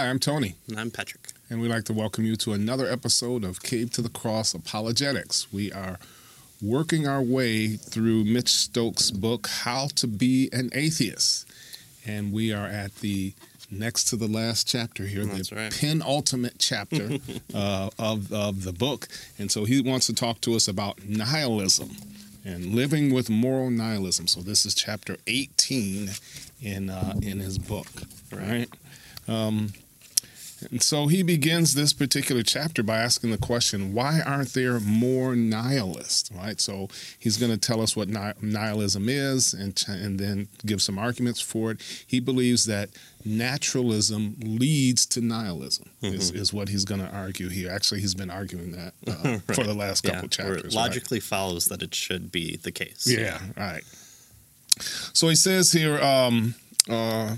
Hi, I'm Tony, And I'm Patrick. and we'd like to welcome you to another episode of Cave to the Cross Apologetics. We are working our way through Mitch Stokes' book, How to Be an Atheist. And we are at the next to the last chapter here, That's the right. penultimate chapter uh, of, of the book. And so he wants to talk to us about nihilism and living with moral nihilism. So this is chapter 18 in, uh, in his book, right? Um, and so he begins this particular chapter by asking the question, why aren't there more nihilists? Right. So he's going to tell us what nihilism is and, and then give some arguments for it. He believes that naturalism leads to nihilism, is, is what he's going to argue here. Actually, he's been arguing that uh, for the last couple yeah, chapters. it right? logically follows that it should be the case. Yeah, right. So he says here um, uh,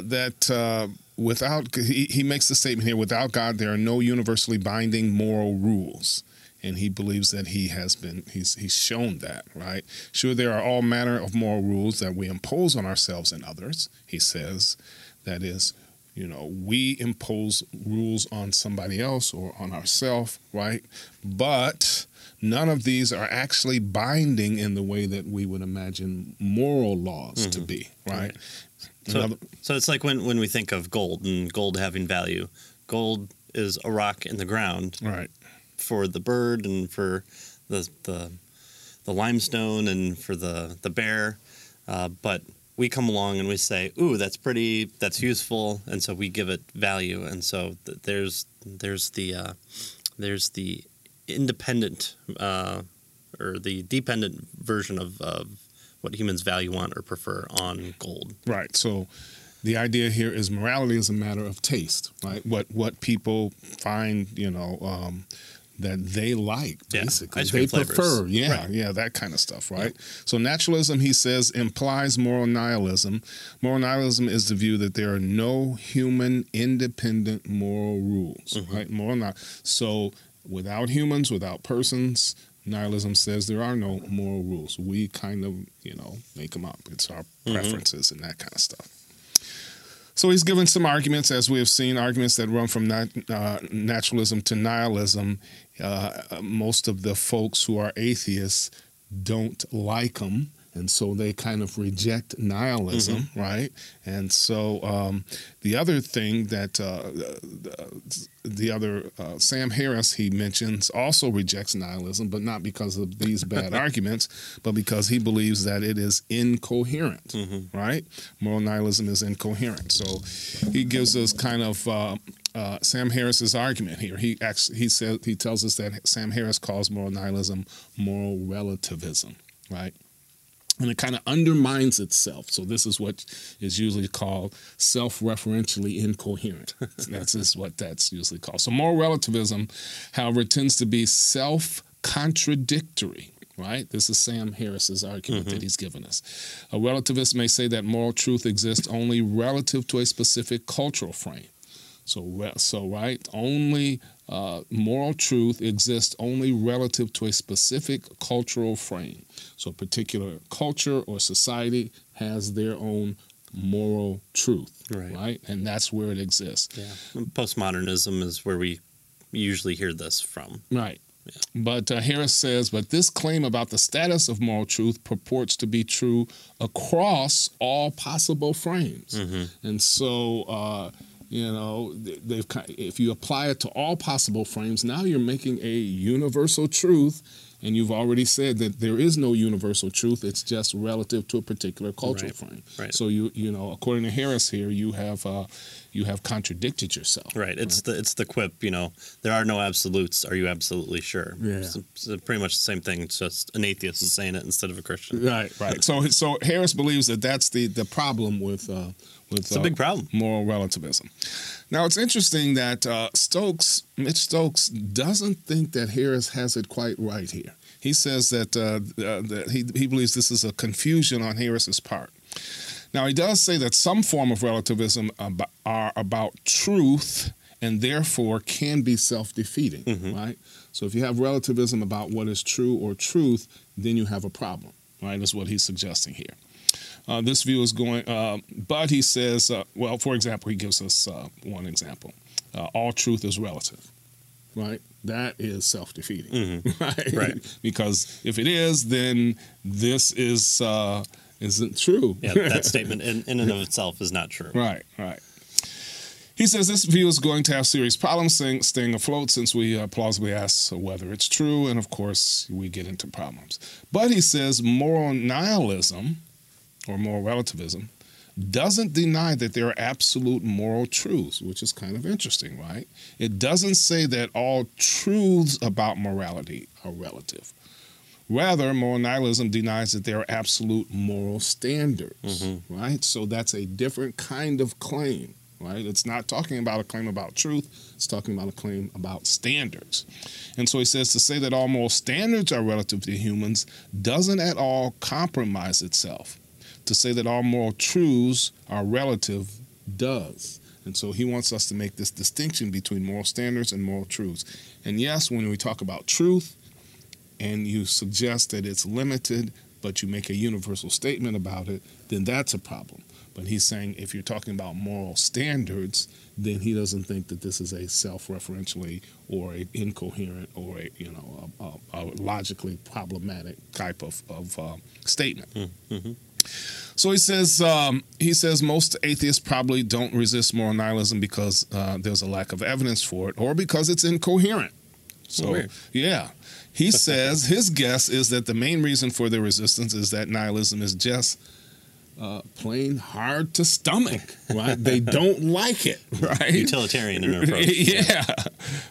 that uh, without, he, he makes the statement here without God, there are no universally binding moral rules. And he believes that he has been, he's, he's shown that, right? Sure, there are all manner of moral rules that we impose on ourselves and others, he says. That is, you know, we impose rules on somebody else or on ourselves, right? But none of these are actually binding in the way that we would imagine moral laws to mm-hmm. be, right? So, Another- so it's like when, when we think of gold and gold having value. Gold is a rock in the ground right. for the bird and for the the, the limestone and for the the bear, uh, but we come along and we say, "Ooh, that's pretty. That's useful," and so we give it value. And so th- there's there's the uh, there's the independent uh, or the dependent version of, of what humans value on or prefer on gold. Right. So the idea here is morality is a matter of taste, right? What what people find, you know, um, that they like, Yeah, basically. They flavors. prefer, yeah, Right. yeah, that kind of stuff, right? So naturalism, he says, implies moral nihilism. Moral nihilism is the view that there are no human independent moral rules, Mm-hmm. right? Moral ni- So without humans, without persons, nihilism says there are no moral rules. We kind of, you know, make them up. It's our Mm-hmm. preferences and that kind of stuff. So he's given some arguments, as we have seen, arguments that run from nat- uh, naturalism to nihilism. Uh, most of the folks who are atheists don't like them, and so they kind of reject nihilism, right? And so um, the other thing that uh, the, the other uh, Sam Harris he mentions also rejects nihilism, but not because of these bad arguments, but because he believes that it is incoherent, right? Moral nihilism is incoherent. So he gives us kind of uh, uh, Sam Harris's argument here. He actually he says he tells us that Sam Harris calls moral nihilism moral relativism, right? And it kind of undermines itself. So this is what is usually called self-referentially incoherent. that's is what that's usually called. So moral relativism, however, tends to be self-contradictory. Right? This is Sam Harris's argument that mm-hmm. he's given us. A relativist may say that moral truth exists only relative to a specific cultural frame. So, so right, only uh, moral truth exists only relative to a specific cultural frame. So, a particular culture or society has their own moral truth, Right. And that's where it exists, Yeah. Postmodernism is where we usually hear this from. right? But uh, Harris says, but this claim about the status of moral truth purports to be true across all possible frames. And so, uh, you know, they've if you apply it to all possible frames, now you're making a universal truth. And you've already said that there is no universal truth; it's just relative to a particular cultural Right, frame. right. So you, you know, according to Harris here, you have uh, you have contradicted yourself. Right. It's the it's the quip. You know, there are no absolutes. Are you absolutely sure? Yeah. It's, it's pretty much the same thing. It's just an atheist is saying it instead of a Christian. Right, right. So, so Harris believes that that's the the problem with uh, with It's a uh, big problem. moral relativism. Now, it's interesting that uh, Stokes, Mitch Stokes, doesn't think that Harris has it quite right here. He says that, uh, uh, that he, he believes this is a confusion on Harris's part. Now, he does say that some form of relativism ab- are about truth and therefore can be self defeating, right? So, if you have relativism about what is true or truth, then you have a problem, right? Is what he's suggesting here. Uh, this view is going, uh, but he says, uh, well, for example, he gives us uh, one example. Uh, all truth is relative, right? That is self defeating, right? Right. because if it is, then this is uh, isn't true. Yeah, that statement in, in and of itself is not true. Right, right. He says this view is going to have serious problems staying, staying afloat since we uh, plausibly ask whether it's true, and of course, we get into problems. But he says moral nihilism, or moral relativism, doesn't deny that there are absolute moral truths, which is kind of interesting, right? It doesn't say that all truths about morality are relative. Rather, moral nihilism denies that there are absolute moral standards, mm-hmm. right? So that's a different kind of claim, right? It's not talking about a claim about truth, it's talking about a claim about standards. And so he says to say that all moral standards are relative to humans doesn't at all compromise itself. To say that all moral truths are relative does. And so he wants us to make this distinction between moral standards and moral truths. And yes, when we talk about truth, and you suggest that it's limited, but you make a universal statement about it, then that's a problem. But he's saying if you're talking about moral standards, then he doesn't think that this is a self-referentially or a incoherent or a you know a, a, a logically problematic type of of uh, statement. Mm-hmm. So he says um, he says most atheists probably don't resist moral nihilism because uh, there's a lack of evidence for it or because it's incoherent. So Weird. yeah, he says his guess is that the main reason for their resistance is that nihilism is just uh, plain hard to stomach. Right? they don't like it. Right? Utilitarian in their approach. yeah.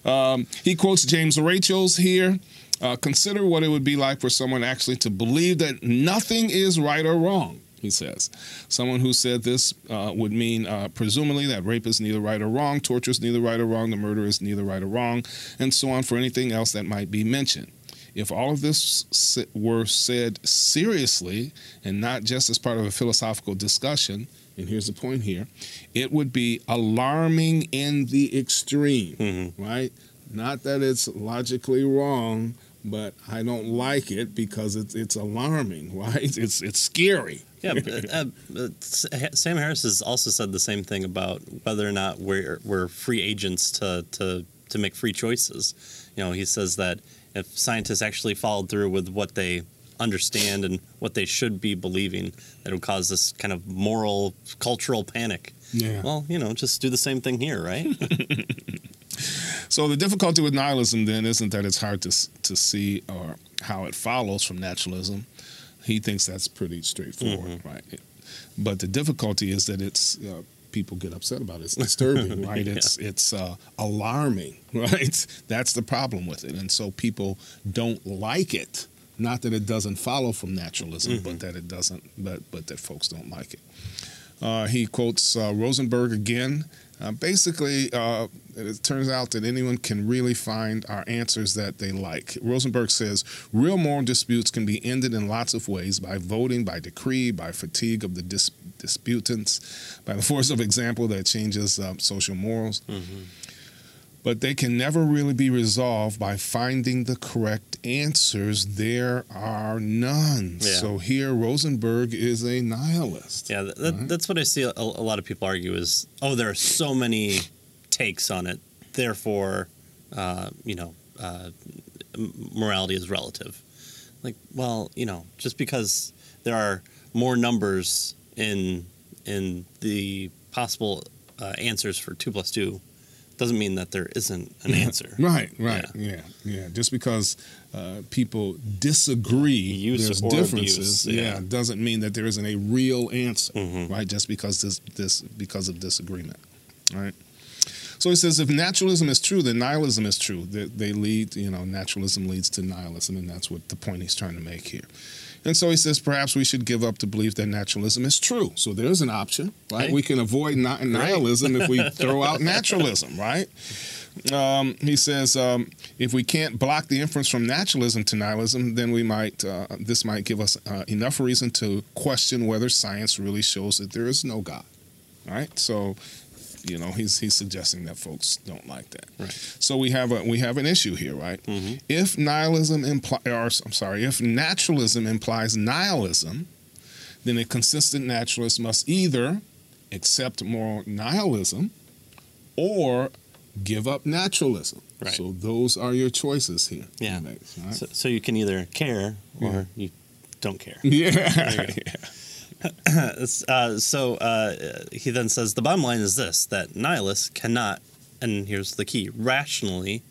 Um, he quotes James Rachels here. Uh, consider what it would be like for someone actually to believe that nothing is right or wrong, he says. Someone who said this uh, would mean, uh, presumably, that rape is neither right or wrong, torture is neither right or wrong, the murder is neither right or wrong, and so on for anything else that might be mentioned. If all of this were said seriously and not just as part of a philosophical discussion, and here's the point here, it would be alarming in the extreme, Mhm. right? Not that it's logically wrong, but I don't like it because it's it's alarming, right? It's it's scary. Yeah, but, uh, uh, Sam Harris has also said the same thing about whether or not we're we're free agents to to to make free choices. You know, he says that if scientists actually followed through with what they understand and what they should be believing, that would cause this kind of moral cultural panic. Yeah. Well, you know, just do the same thing here, right? So the difficulty with nihilism then isn't that it's hard to to see or how it follows from naturalism. He thinks that's pretty straightforward, right? But the difficulty is that it's uh, people get upset about it. It's disturbing, right? It's it's uh, alarming, right? That's the problem with it, and so people don't like it. Not that it doesn't follow from naturalism, but that it doesn't, but but that folks don't like it. Uh, he quotes uh, Rosenberg again. Uh, basically, uh, it turns out that anyone can really find our answers that they like. Rosenberg says real moral disputes can be ended in lots of ways by voting, by decree, by fatigue of the dis- disputants, by the force of example that changes uh, social morals. But they can never really be resolved by finding the correct answers. There are none. Yeah. So here, Rosenberg is a nihilist. Yeah, that, that, that's what I see a, a lot of people argue is, oh, there are so many takes on it, therefore, uh, you know, uh, morality is relative. Like, well, you know, just because there are more numbers in in the possible uh, answers for two plus two, doesn't mean that there isn't an answer. Right, right, yeah, yeah. Just because uh, people disagree, Use there's differences. abuse, yeah. yeah. doesn't mean that there isn't a real answer, Mhm. right? Just because this, this, because of disagreement, right? So he says, if naturalism is true, then nihilism is true. They, they lead, you know, naturalism leads to nihilism, and that's what the point he's trying to make here. And so he says, perhaps we should give up the belief that naturalism is true. So there's an option, right? We can avoid ni- nihilism if we throw out naturalism, right? Um, he says, um, if we can't block the inference from naturalism to nihilism, then we might, uh, this might give us uh, enough reason to question whether science really shows that there is no God. All right, so you know he's he's suggesting that folks don't like that. Right. So we have a we have an issue here, right? Mhm. If nihilism imply, or I'm sorry, if naturalism implies nihilism, then a consistent naturalist must either accept moral nihilism or give up naturalism. Right. So those are your choices here. Yeah. Right? So, so you can either care or Yeah. you don't care. Yeah. uh, so uh, he then says the bottom line is this that nihilists cannot, and here's the key, rationally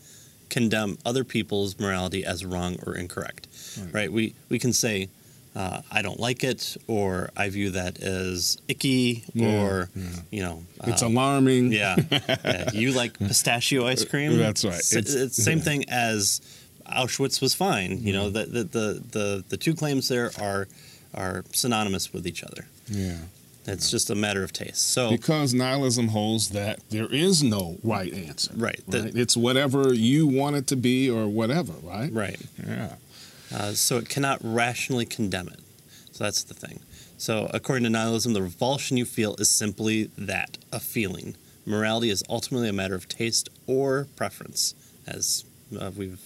condemn other people's morality as wrong or incorrect. Right. Right? We, we can say, uh, I don't like it, or I view that as icky, Yeah, or, yeah. you know, It's uh, alarming. yeah. yeah. You like pistachio ice cream? That's right. It's- It's, the same thing as Auschwitz was fine. You know, the, the, the, the, the two claims there are are synonymous with each other. Yeah. It's just a matter of taste. So Because nihilism holds that there is no right answer. Right. The- It's whatever you want it to be or whatever, right? right. Yeah. Uh, so it cannot rationally condemn it. So that's the thing. So according to nihilism, the revulsion you feel is simply that, a feeling. Morality is ultimately a matter of taste or preference, as uh, we've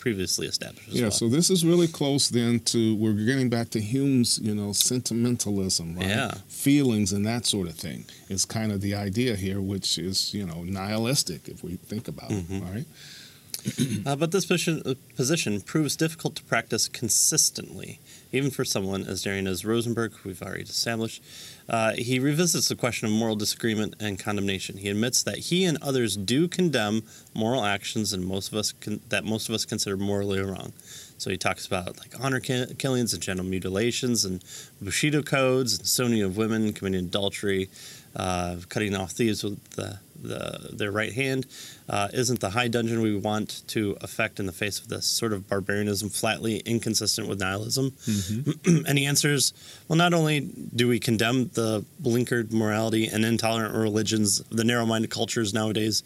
previously established. As Yeah, well. so this is really close then to we're getting back to Hume's, you know, sentimentalism, right? Yeah. Feelings and that sort of thing is kind of the idea here, which is, you know, nihilistic if we think about Mhm. it, right? Uh, but this position, uh, position proves difficult to practice consistently, even for someone as daring as Rosenberg, who we've already established. Uh, he revisits the question of moral disagreement and condemnation. He admits that he and others do condemn moral actions, and most of us con- that most of us consider morally wrong. So he talks about like honor ki- killings and genital mutilations and Bushido codes and stoning of women, committing adultery, uh, cutting off thieves with the, the their right hand. Uh, isn't the high dungeon we want to affect in the face of this sort of barbarianism flatly inconsistent with nihilism? and he answers, well, not only do we condemn the blinkered morality and intolerant religions, the narrow-minded cultures nowadays,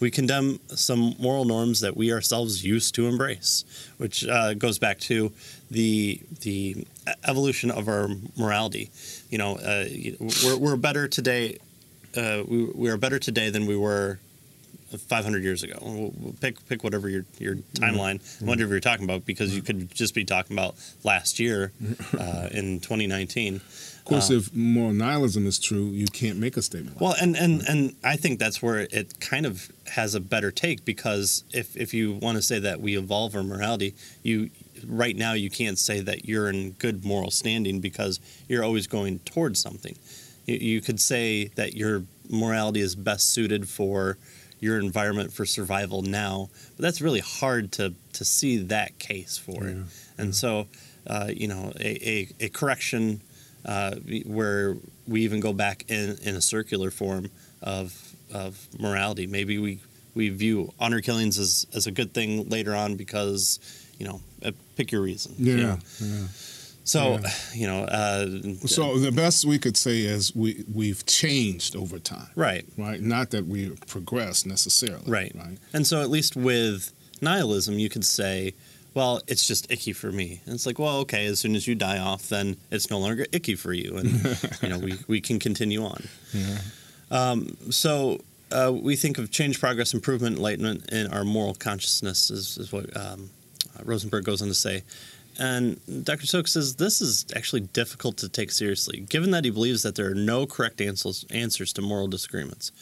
we condemn some moral norms that we ourselves used to embrace, which uh, goes back to the the evolution of our morality. You know, uh, we're, we're better today. Uh, we, we are better today than we were 500 years ago. We'll- Pick pick whatever your your timeline, whatever you're talking about, because you could just be talking about last year uh, in 2019. Of course, if moral nihilism is true, you can't make a statement like Well, and, and, and I think that's where it kind of has a better take because if, if you want to say that we evolve our morality, you right now you can't say that you're in good moral standing because you're always going towards something. You, you could say that your morality is best suited for your environment for survival now, but that's really hard to to see that case for it. Yeah. And so, uh, you know, a, a, a correction uh, where we even go back in, in a circular form of of morality. Maybe we we view honor killings as, as a good thing later on because you know uh, pick your reason. Yeah. you know. yeah. So Yeah. you know. Uh, So the best we could say is we we've changed over time, right, right? Not that we progressed necessarily, Right. Right. and so at least with nihilism, you could say. Well, it's just icky for me. And it's like, well, okay. As soon as you die off, then it's no longer icky for you, and you know we, we can continue on. Yeah. Um, so uh, we think of change, progress, improvement, enlightenment in our moral consciousness is, is what um, Rosenberg goes on to say. And Dr. Stokes says this is actually difficult to take seriously, given that he believes that there are no correct answers, answers to moral disagreements.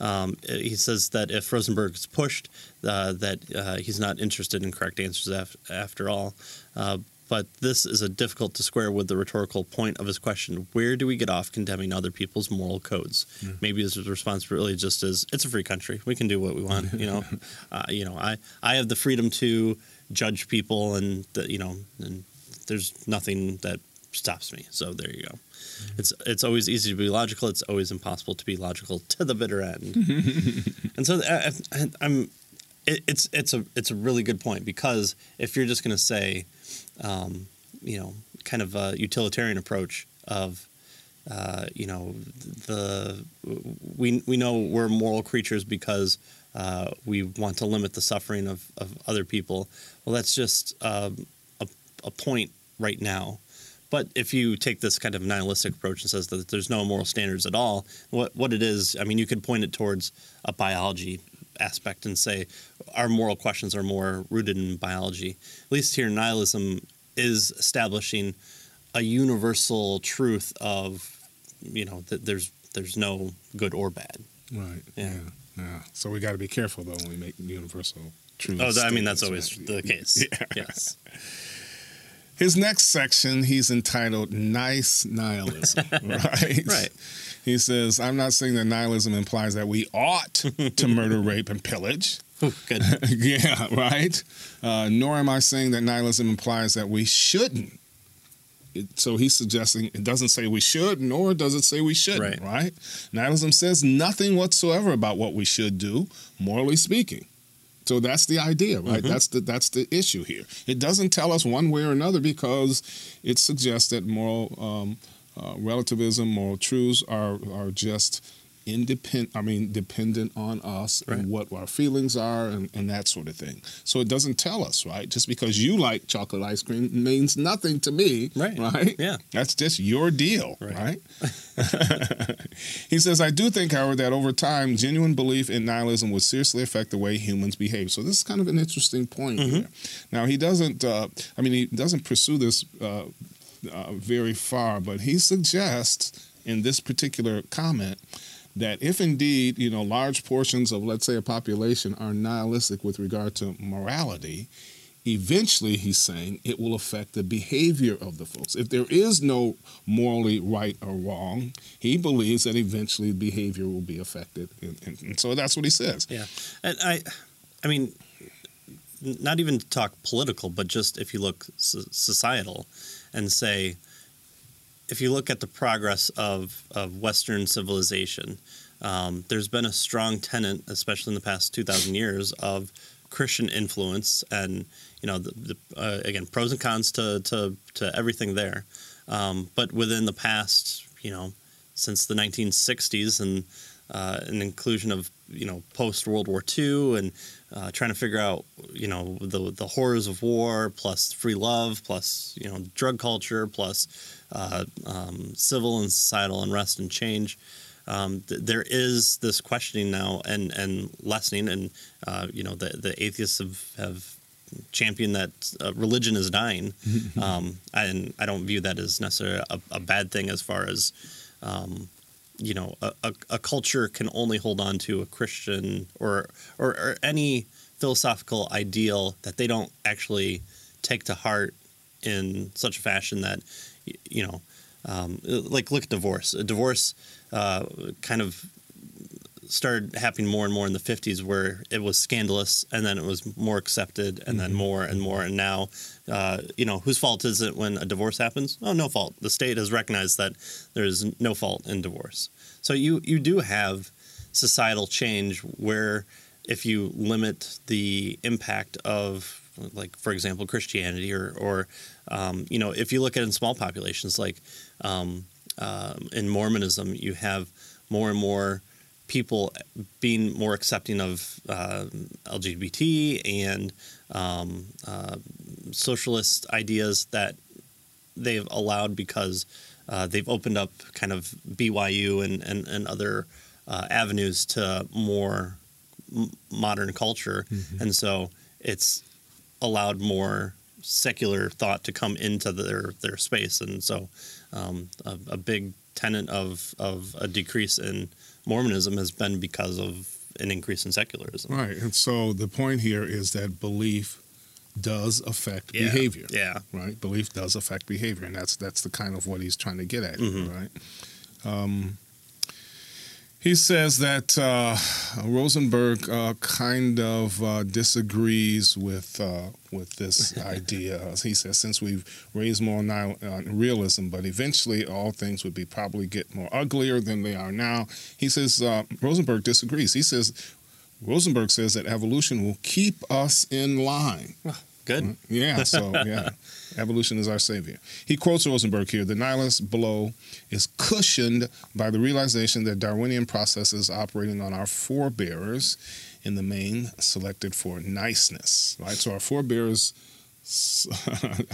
Um, he says that if Rosenberg is pushed, uh, that uh, he's not interested in correct answers af- after all. Uh, but this is a difficult to square with the rhetorical point of his question: Where do we get off condemning other people's moral codes? Maybe his response really just is, "It's a free country. We can do what we want." You know, uh, you know, I I have the freedom to judge people, and the, you know, and there's nothing that stops me. So there you go. It's it's always easy to be logical. It's always impossible to be logical to the bitter end. and so I, I, I'm. It, it's it's a it's a really good point because if you're just going to say, um, you know, kind of a utilitarian approach of, uh, you know, the we we know we're moral creatures because uh, we want to limit the suffering of, of other people. Well, that's just um, a, a point right now. But if you take this kind of nihilistic approach and says that there's no moral standards at all, what what it is, I mean, you could point it towards a biology aspect and say our moral questions are more rooted in biology. At least here, nihilism is establishing a universal truth of you know that there's there's no good or bad. Right. Yeah. Yeah. yeah. So we got to be careful though when we make universal truth. Oh, I mean that's always the case. Yeah. Yes. His next section, he's entitled "Nice Nihilism." right. Right. He says, "I'm not saying that nihilism implies that we ought to murder, rape, and pillage." Ooh, good. yeah, right. Uh, nor am I saying that nihilism implies that we shouldn't. It, so he's suggesting it doesn't say we should, nor does it say we shouldn't. Right. Right. Nihilism says nothing whatsoever about what we should do, morally speaking. So that's the idea, right? Mhm. That's the that's the issue here. It doesn't tell us one way or another because it suggests that moral um, uh, relativism, moral truths are are just independent. I mean, dependent on us Right. and what our feelings are and, and that sort of thing. So it doesn't tell us, right? Just because you like chocolate ice cream means nothing to me, Right. Right? Yeah. That's just your deal, Right. right? he says, I do think, however, that over time, genuine belief in nihilism would seriously affect the way humans behave. So this is kind of an interesting point Mhm. here. Now, he doesn't, uh, I mean, he doesn't pursue this uh, uh, very far, but he suggests in this particular comment that if indeed, you know, large portions of, let's say, a population are nihilistic with regard to morality, eventually, he's saying, it will affect the behavior of the folks. If there is no morally right or wrong, he believes that eventually behavior will be affected. And, and, and so that's what he says. Yeah, and I, I mean, not even to talk political, but just if you look societal, and say, if you look at the progress of of Western civilization, um, there's been a strong tenet, especially in the past two thousand years, of Christian influence, and you know, the, the, uh, again, pros and cons to to to everything there. Um, but within the past, you know, since the 1960s and uh, an inclusion of you know post World War II and uh, trying to figure out you know the the horrors of war plus free love plus you know drug culture plus uh, um, civil and societal unrest and change. Um, th- there is this questioning now and and lessening, and uh, you know the the atheists have have championed that uh, religion is dying, um, and I don't view that as necessarily a, a bad thing as far as um, you know a, a, a culture can only hold on to a Christian or, or or any philosophical ideal that they don't actually take to heart in such a fashion that you know um, like look at divorce. A divorce uh, kind of started happening more and more in the 50s where it was scandalous and then it was more accepted and then more and more. And now uh, you know whose fault is it when a divorce happens? Oh no fault. The state has recognized that there's no fault in divorce. So you you do have societal change where if you limit the impact of like for example christianity or or um, you know if you look at in small populations like um, um, in mormonism you have more and more people being more accepting of uh, lgbt and um, uh, socialist ideas that they've allowed because uh, they've opened up kind of BYU and, and, and other uh, avenues to more m- modern culture. And so it's allowed more secular thought to come into their, their space. And so um, a, a big tenet of, of a decrease in Mormonism has been because of an increase in secularism. Right. And so the point here is that belief does affect Yeah. behavior. Yeah. Right. Belief does affect behavior, and that's that's the kind of what he's trying to get at, Mhm. right? Um, he says that uh, Rosenberg uh, kind of uh, disagrees with uh, with this idea. He says since we've raised more now uh, realism, but eventually all things would be probably get more uglier than they are now. He says uh, Rosenberg disagrees. He says Rosenberg says that evolution will keep us in line. Good. Yeah, so yeah, evolution is our savior. He quotes Rosenberg here: "The nihilist blow is cushioned by the realization that Darwinian processes operating on our forebears, in the main, selected for niceness. Right, so our forebears."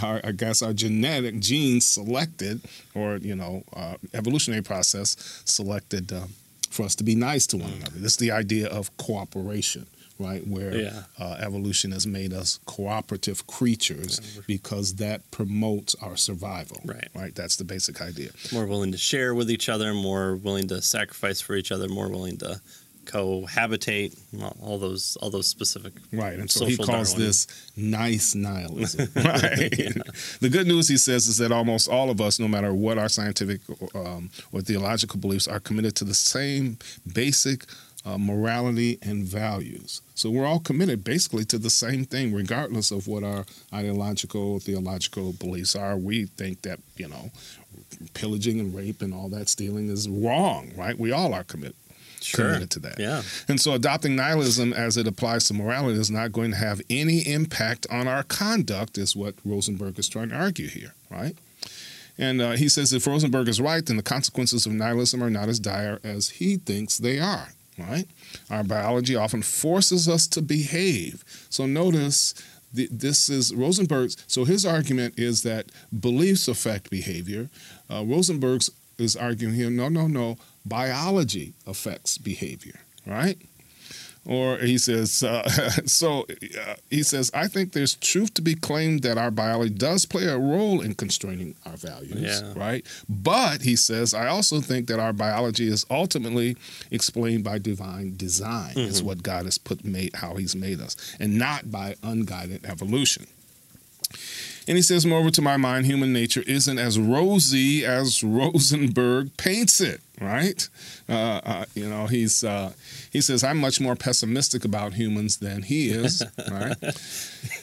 Our, I guess our genetic genes selected, or you know, uh, evolutionary process selected uh, for us to be nice to one another. This is the idea of cooperation, right? Where Yeah. uh, evolution has made us cooperative creatures because that promotes our survival. Right. Right. That's the basic idea. more willing to share with each other, more willing to sacrifice for each other, more willing to cohabitate, all- those all those specific. Right. And so he calls Darwinism. this nice nihilism. right. The good news, he says, is that almost all of us, no matter what our scientific um, or theological beliefs, are committed to the same basic uh, morality and values. So we're all committed basically to the same thing, regardless of what our ideological, theological beliefs are. We think that, you know, pillaging and rape and all that stealing is wrong, right? We all are committed. Committed to that. Yeah. And so adopting nihilism as it applies to morality is not going to have any impact on our conduct, is what Rosenberg is trying to argue here, right? And uh, he says if Rosenberg is right, then the consequences of nihilism are not as dire as he thinks they are, right? Our biology often forces us to behave. So notice th- this is Rosenberg's. So his argument is that beliefs affect behavior. Uh, Rosenberg's is arguing here no, no, no, biology affects behavior, right? Or he says, uh, so uh, he says, I think there's truth to be claimed that our biology does play a role in constraining our values, Yeah. right? But he says, I also think that our biology is ultimately explained by divine design, is what God has put made, how He's made us, and not by unguided evolution. And he says, moreover, to my mind, human nature isn't as rosy as Rosenberg paints it. Right? Uh, uh, you know, he's uh, he says I'm much more pessimistic about humans than he is. Right?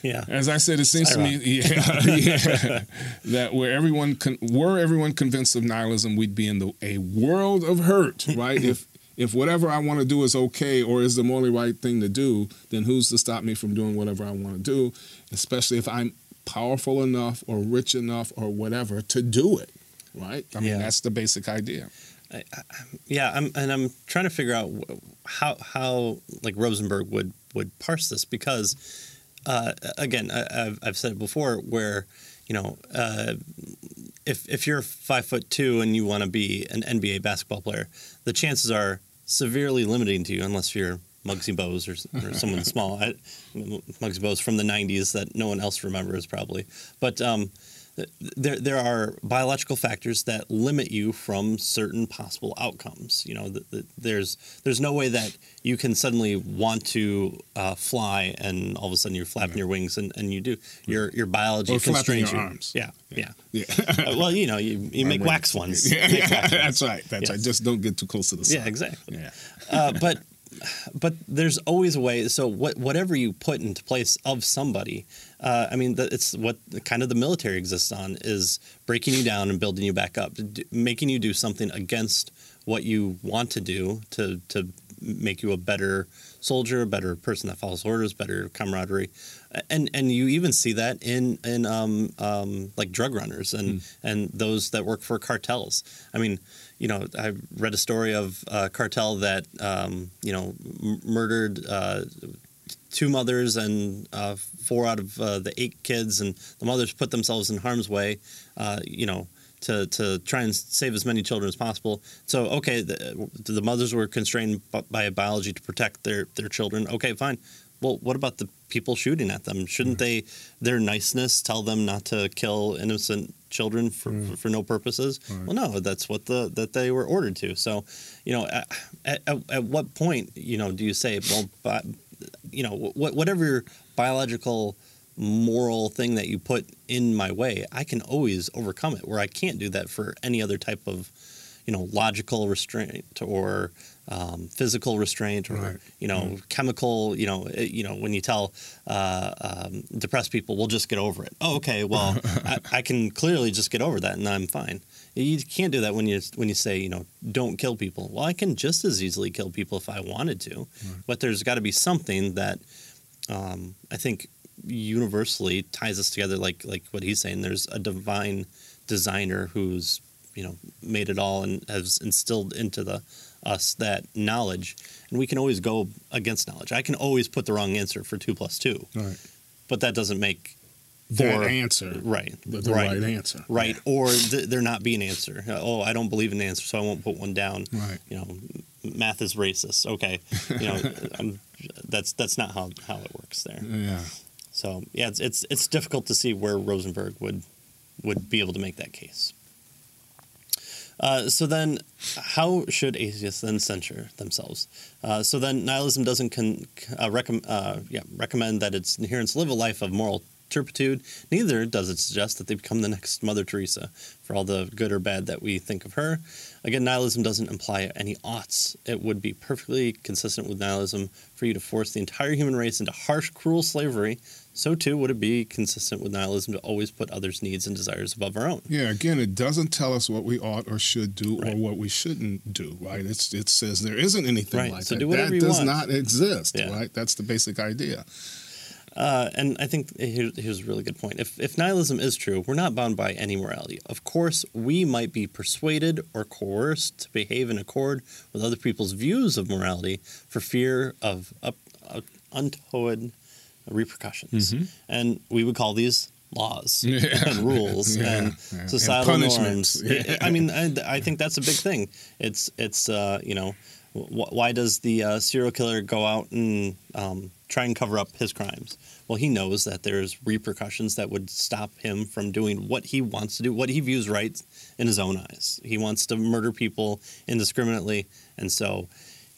Yeah. As I said, it seems to me, yeah, yeah, that where everyone con- were everyone convinced of nihilism, we'd be in the, a world of hurt. Right? if if whatever I want to do is okay or is the morally right thing to do, then who's to stop me from doing whatever I want to do? Especially if I'm powerful enough or rich enough or whatever to do it. Right? I mean, Yeah. that's the basic idea. Yeah, I'm, and I'm trying to figure out how how like Rosenberg would would parse this because uh, again I, I've I've said it before where you know uh, if if you're five foot two and you want to be an NBA basketball player, the chances are severely limiting to you unless you're Muggsy Bogues or, or someone small. I, Muggsy Bogues from the '90s that no one else remembers probably, but. Um, there there are biological factors that limit you from certain possible outcomes. You know, th th there's there's no way that you can suddenly want to uh, fly and all of a sudden you're flapping your wings and, and you do your your biology Or constrains your you. arms. Yeah, yeah. Yeah. Uh, well, you know, you, you make wax ones. yeah, Make wax ones. that's right. That's Yes. right. Just don't get too close to the sun. Yeah, exactly. Yeah. uh, but but there's always a way. So what whatever you put into place of somebody, uh, I mean, it's what kind of the military exists on is breaking you down and building you back up, d- making you do something against what you want to do to to make you a better soldier, a better person that follows orders, better camaraderie, and and you even see that in in um, um, like drug runners and and those that work for cartels. I mean, you know, I read a story of a cartel that um, you know m- murdered uh, two mothers and uh, four out of uh, the eight kids, and the mothers put themselves in harm's way. Uh, you know. To, to try and save as many children as possible. So, okay, the, the mothers were constrained by biology to protect their, their children. Okay, fine. Well, what about the people shooting at them? Shouldn't mm. they, their niceness, tell them not to kill innocent children for, mm. for, for no purposes? Well, no, that's what the that they were ordered to. So, you know, at, at, at what point, you know, do you say, well, but, you know, wh- whatever your biological moral thing that you put in my way, I can always overcome it. Where I can't do that for any other type of, you know, logical restraint or um, physical restraint or Right. you know chemical. You know, you know when you tell uh, um, depressed people, "We'll just get over it." Oh, okay. Well, I, I can clearly just get over that, and I'm fine. You can't do that when you when you say, you know, don't kill people. Well, I can just as easily kill people if I wanted to, but there's got to be something that um, I think universally ties us together. Like like what he's saying. There's a divine designer who's you know made it all and has instilled into the us that knowledge, and we can always go against knowledge. I can always put the wrong answer for two plus two, Right. but that doesn't make that Or- answer, right, the, the right. right. answer, right or th- there not be an answer oh i don't believe in the answer so i won't put one down Right. you know math is racist okay you know I'm, that's that's not how how it works there Yeah. so yeah it's, it's it's difficult to see where rosenberg would would be able to make that case uh, so then, how should atheists then censure themselves? Uh, so then, nihilism doesn't con- uh, uh, yeah, recommend that its adherents live a life of moral turpitude. Neither does it suggest that they become the next Mother Teresa for all the good or bad that we think of her. Again, nihilism doesn't imply any oughts. It would be perfectly consistent with nihilism for you to force the entire human race into harsh, cruel slavery. So too would it be consistent with nihilism to always put others' needs and desires above our own. Yeah, again, it doesn't tell us what we ought or should do Right. or what we shouldn't do, right? It's it says there isn't anything Right, like so that. do whatever that you does want. not exist, Yeah. right? That's the basic idea. Uh, and I think here, here's a really good point. If, if nihilism is true, we're not bound by any morality. Of course, we might be persuaded or coerced to behave in accord with other people's views of morality for fear of up, uh, untoward repercussions. And we would call these laws Yeah. and rules Yeah, and yeah. And societal punishments. norms. I mean, I, I think that's a big thing. It's it's uh, you know, wh- why does the uh, serial killer go out and um, try and cover up his crimes? Well, he knows that there's repercussions that would stop him from doing what he wants to do, what he views right in his own eyes. He wants to murder people indiscriminately, and so.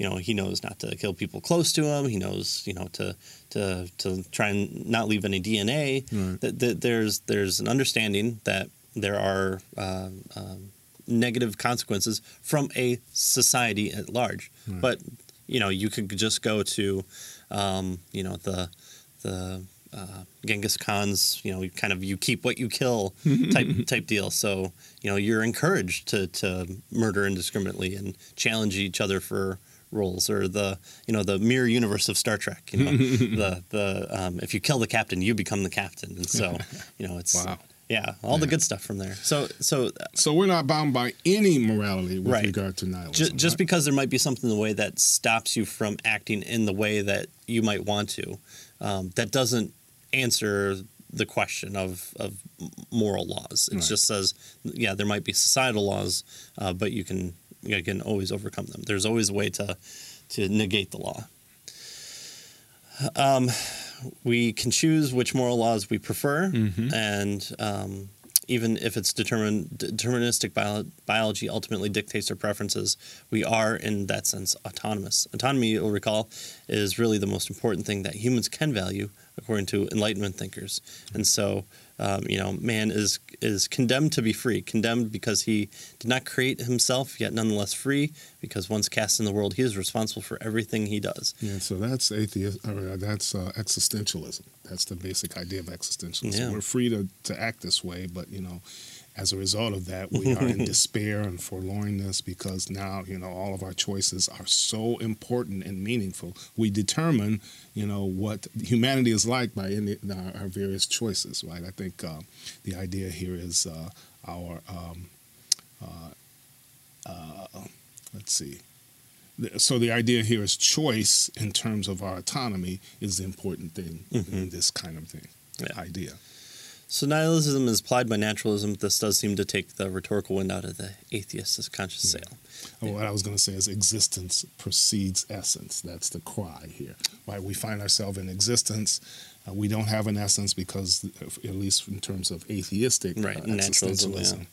You know, he knows not to kill people close to him. He knows, you know, to to to try and not leave any DNA. Right. That, that there's there's an understanding that there are uh, um, negative consequences from a society at large. Right. But you know, you could just go to, um, you know, the the uh, Genghis Khan's, you know, kind of you keep what you kill type type deal. So you know, you're encouraged to to murder indiscriminately and challenge each other for roles or the you know the mirror universe of Star Trek. You know, the the um, if you kill the captain, you become the captain, and so you know it's Wow. yeah, all the good stuff from there. So so So we're not bound by any morality with Right. regard to nihilism. just, just right? because there might be something in the way that stops you from acting in the way that you might want to, um, that doesn't answer the question of, of moral laws. It Right. just says, yeah, there might be societal laws, uh, but you can you can always overcome them. There's always a way to to negate the law. Um, we can choose which moral laws we prefer, Mhm. and um, even if it's determined deterministic bio- biology ultimately dictates our preferences, we are in that sense autonomous. Autonomy, you'll recall, is really the most important thing that humans can value, according to Enlightenment thinkers. And so, um, you know, man is is condemned to be free, condemned because he did not create himself, yet nonetheless free, because once cast in the world, he is responsible for everything he does. Yeah, so that's atheist. That's uh, existentialism. That's the basic idea of existentialism. Yeah. We're free to, to act this way, but you know, as a result of that, we are in despair and forlornness because now you know all of our choices are so important and meaningful. We determine, you know, what humanity is like by any, our, our various choices. Right? I think uh, the idea here is uh, our. Um, uh, uh, let's see. So the idea here is choice in terms of our autonomy is the important thing in this kind of thing Yeah. idea. So nihilism is applied by naturalism. This does seem to take the rhetorical wind out of the atheist's conscious sail. Oh, What I was going to say is existence precedes essence. That's the cry here. Right? We find ourselves in existence. Uh, we don't have an essence because, at least in terms of atheistic Right, uh, naturalism, existentialism,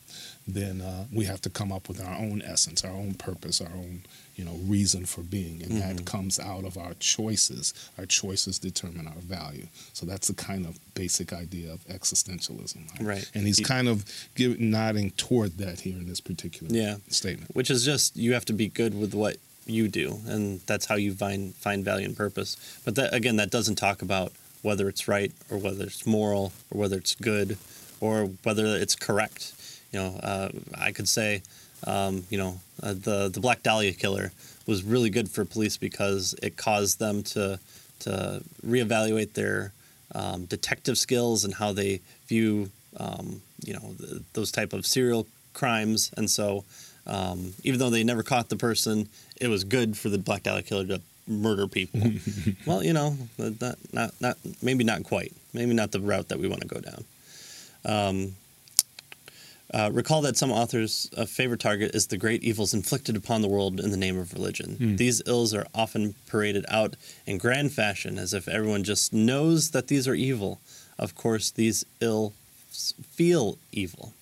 then uh, we have to come up with our own essence, our own purpose, our own you know reason for being, and Mm-hmm. that comes out of our choices. Our choices determine our value. So that's the kind of basic idea of existentialism. Right. And he's He- kind of give, nodding toward that here in this particular Yeah. statement. Which is just you have to be good with what you do, and that's how you find find value and purpose. But that again, that doesn't talk about whether it's right or whether it's moral or whether it's good or whether it's correct. You know, uh, I could say, um, you know, uh, the the Black Dahlia killer was really good for police because it caused them to to reevaluate their um, detective skills and how they view um, you know th those type of serial crimes and so um, even though they never caught the person it was good for the black dahlia killer to murder people. well, you know, not, not, not, maybe not quite. Maybe not the route that we want to go down. Um, uh, recall that some authors' favorite target is the great evils inflicted upon the world in the name of religion. Hmm. These ills are often paraded out in grand fashion as if everyone just knows that these are evil. Of course, these ills feel evil,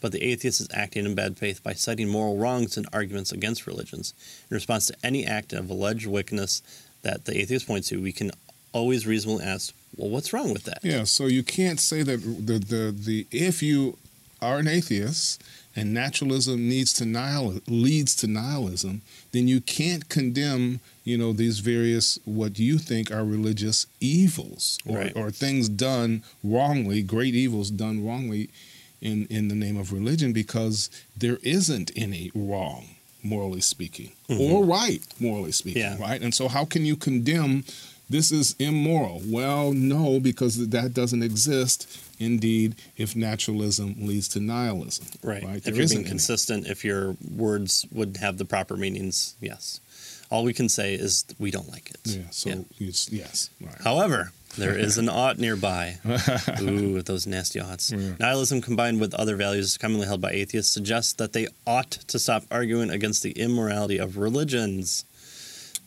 but the atheist is acting in bad faith by citing moral wrongs and arguments against religions. In response to any act of alleged wickedness that the atheist points to, we can always reasonably ask, well, what's wrong with that? Yeah, so you can't say that the the, the if you are an atheist and naturalism needs to nihil, leads to nihilism, then you can't condemn you know these various what you think are religious evils or, Right. or things done wrongly, great evils done wrongly in in the name of religion because there isn't any wrong morally speaking or mm-hmm. right morally speaking Yeah. right and so how can you condemn this is immoral well no because that doesn't exist indeed if naturalism leads to nihilism Right. right If There you're isn't any. consistent, if your words would have the proper meanings, yes. All we can say is we don't like it. yeah so Yeah. it's yes right However, there is an ought nearby. Ooh, those nasty oughts. Yeah. Nihilism combined with other values commonly held by atheists suggests that they ought to stop arguing against the immorality of religions.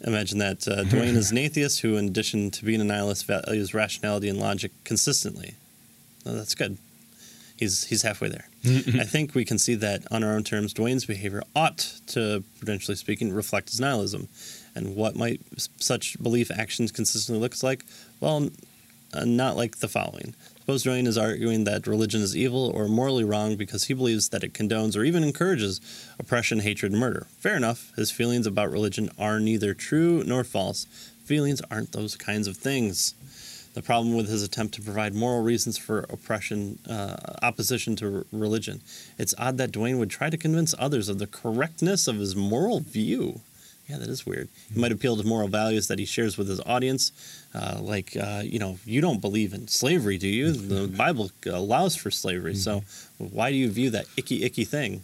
Imagine that uh, Dwayne is an atheist who, in addition to being a nihilist, values rationality and logic consistently. Oh, that's good. He's he's halfway there. I think we can see that on our own terms, Dwayne's behavior ought to, prudentially speaking, reflect his nihilism. And what might such belief actions consistently looks like? Well, uh, not like the following. Suppose Dwayne is arguing that religion is evil or morally wrong because he believes that it condones or even encourages oppression, hatred, and murder. Fair enough. His feelings about religion are neither true nor false. Feelings aren't those kinds of things. The problem with his attempt to provide moral reasons for oppression, uh, opposition to religion. It's odd that Dwayne would try to convince others of the correctness of his moral view. Yeah, that is weird. He might appeal to moral values that he shares with his audience, uh, like uh, you know, you don't believe in slavery, do you? The Bible allows for slavery, so why do you view that icky, icky thing?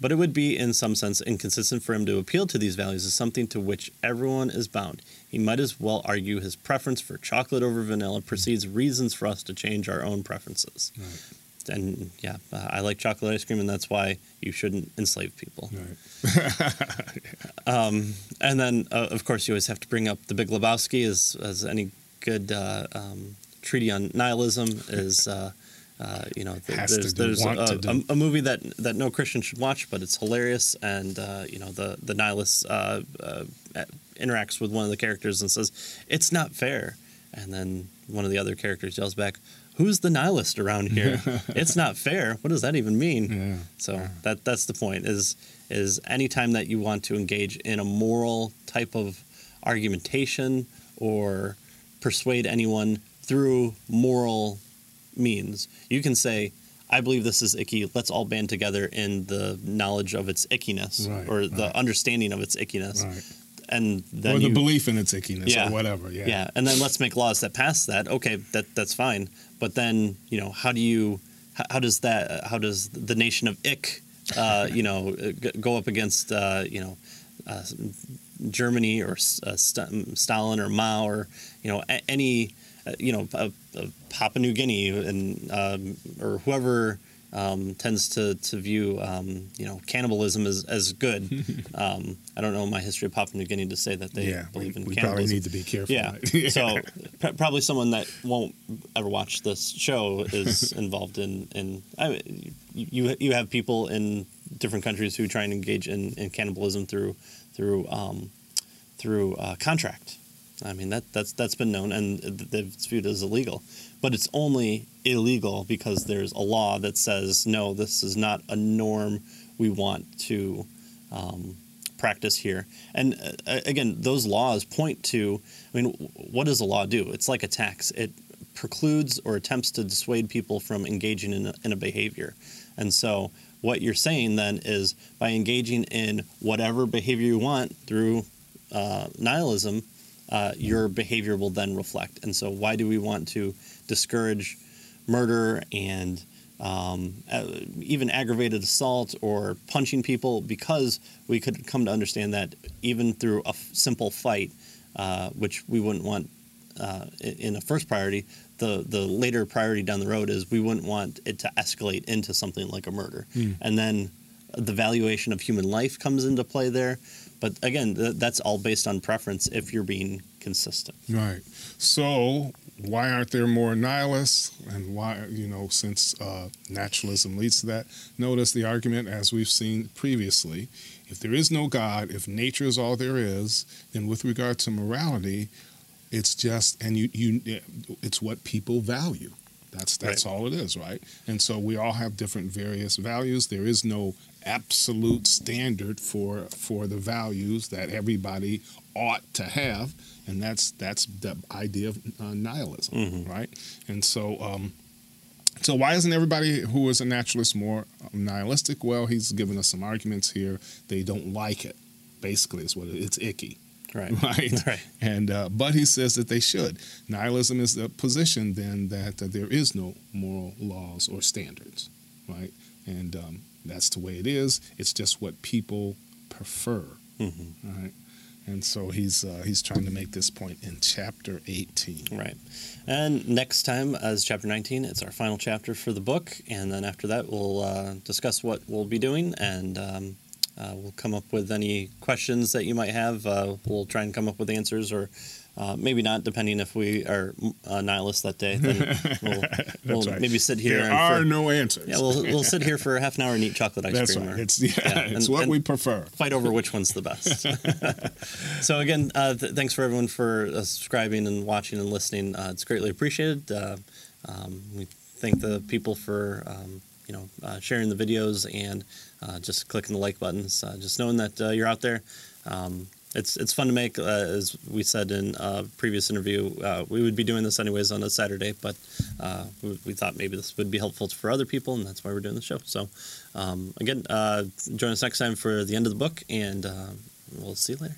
But it would be, in some sense, inconsistent for him to appeal to these values as something to which everyone is bound. He might as well argue his preference for chocolate over vanilla precedes reasons for us to change our own preferences. And yeah, I like chocolate ice cream, and that's why you shouldn't enslave people. right Um, and then, uh, of course, you always have to bring up the Big Lebowski, as as any good uh, um, treaty on nihilism is. Uh, uh, you know, th- there's, do- there's a, a, a movie that that no Christian should watch, but it's hilarious. And uh, you know, the the nihilist uh, uh, interacts with one of the characters and says, "It's not fair." And then one of the other characters yells back, "Who's the nihilist around here? it's not fair. What does that even mean?" yeah So that that's the point. Is is anytime that you want to engage in a moral type of argumentation or persuade anyone through moral means, you can say, "I believe this is icky. Let's all band together in the knowledge of its ickiness Right, or the right. understanding of its ickiness." right And then or the you, belief in its ickiness Yeah. or whatever yeah yeah, and then let's make laws that pass that. Okay, that that's fine. But then you know, how do you, how, how does that, how does the nation of Ick, uh, you know, g- go up against uh, you know, uh, Germany or uh, St- Stalin or Mao or you know a- any, uh, you know, uh, uh, Papua New Guinea and um, or whoever. Um, tends to, to view um, you know cannibalism as, as good. um, I don't know my history of Papua New Guinea to say that they yeah believe in we cannibalism. probably need to be careful Yeah. so pr- probably someone that won't ever watch this show is involved in in I, you you have people in different countries who try and engage in, in cannibalism through through um, through uh, contract. I mean that that's that's been known and it's viewed as illegal, but it's only illegal because there's a law that says no, this is not a norm we want to um, practice here. And uh, again, those laws point to. I mean, what does a law do? It's like a tax. It precludes or attempts to dissuade people from engaging in a, in a behavior. And so, what you're saying then is by engaging in whatever behavior you want through uh, nihilism, uh, your behavior will then reflect. And so, why do we want to discourage murder and um, uh, even aggravated assault or punching people? Because we could come to understand that even through a f- simple fight, uh, which we wouldn't want uh, in a first priority. The the later priority down the road is we wouldn't want it to escalate into something like a murder, Hmm. and then the valuation of human life comes into play there. But again, th- that's all based on preference if you're being consistent. Right. So why aren't there more nihilists? And why, you know, since uh, naturalism leads to that, notice the argument as we've seen previously. If there is no God, if nature is all there is, then with regard to morality, it's just and you you it's what people value. That's that's all it is, right? And so we all have different various values. There is no absolute standard for for the values that everybody ought to have, and that's that's the idea of uh, nihilism, Mhm. right? And so. Um, so why isn't everybody who is a naturalist more nihilistic? Well, he's given us some arguments here. They don't like it. Basically, is what it, it's icky Right. right? Right. And uh, but he says that they should. Nihilism is the position then that uh, there is no moral laws or standards, right? And um, that's the way it is. It's just what people prefer, Mhm. right? And so he's uh, he's trying to make this point in chapter 18. Right. And next time, as chapter 19, it's our final chapter for the book. And then after that, we'll uh, discuss what we'll be doing and um, uh, we'll come up with any questions that you might have. Uh, we'll try and come up with answers or uh, maybe not, depending if we are uh, nihilists that day. Then we'll, we'll right. maybe sit here There and are for- no answers. yeah, we'll, we'll sit here for half an hour and eat chocolate ice that's cream. right. or- It's yeah, Yeah, it's and- what and- we prefer. fight over which one's the best. so again, uh, th- thanks for everyone for uh, subscribing and watching and listening. Uh, it's greatly appreciated. Uh, um, we thank the people for um, you know uh, sharing the videos and uh, just clicking the like buttons. Uh, just knowing that uh, you're out there. Um, it's it's fun to make, uh, as we said in a previous interview. Uh, we would be doing this anyways on a Saturday, but uh, we, we thought maybe this would be helpful for other people, and that's why we're doing the show. So, um, again, uh, join us next time for the end of the book, and uh, we'll see you later.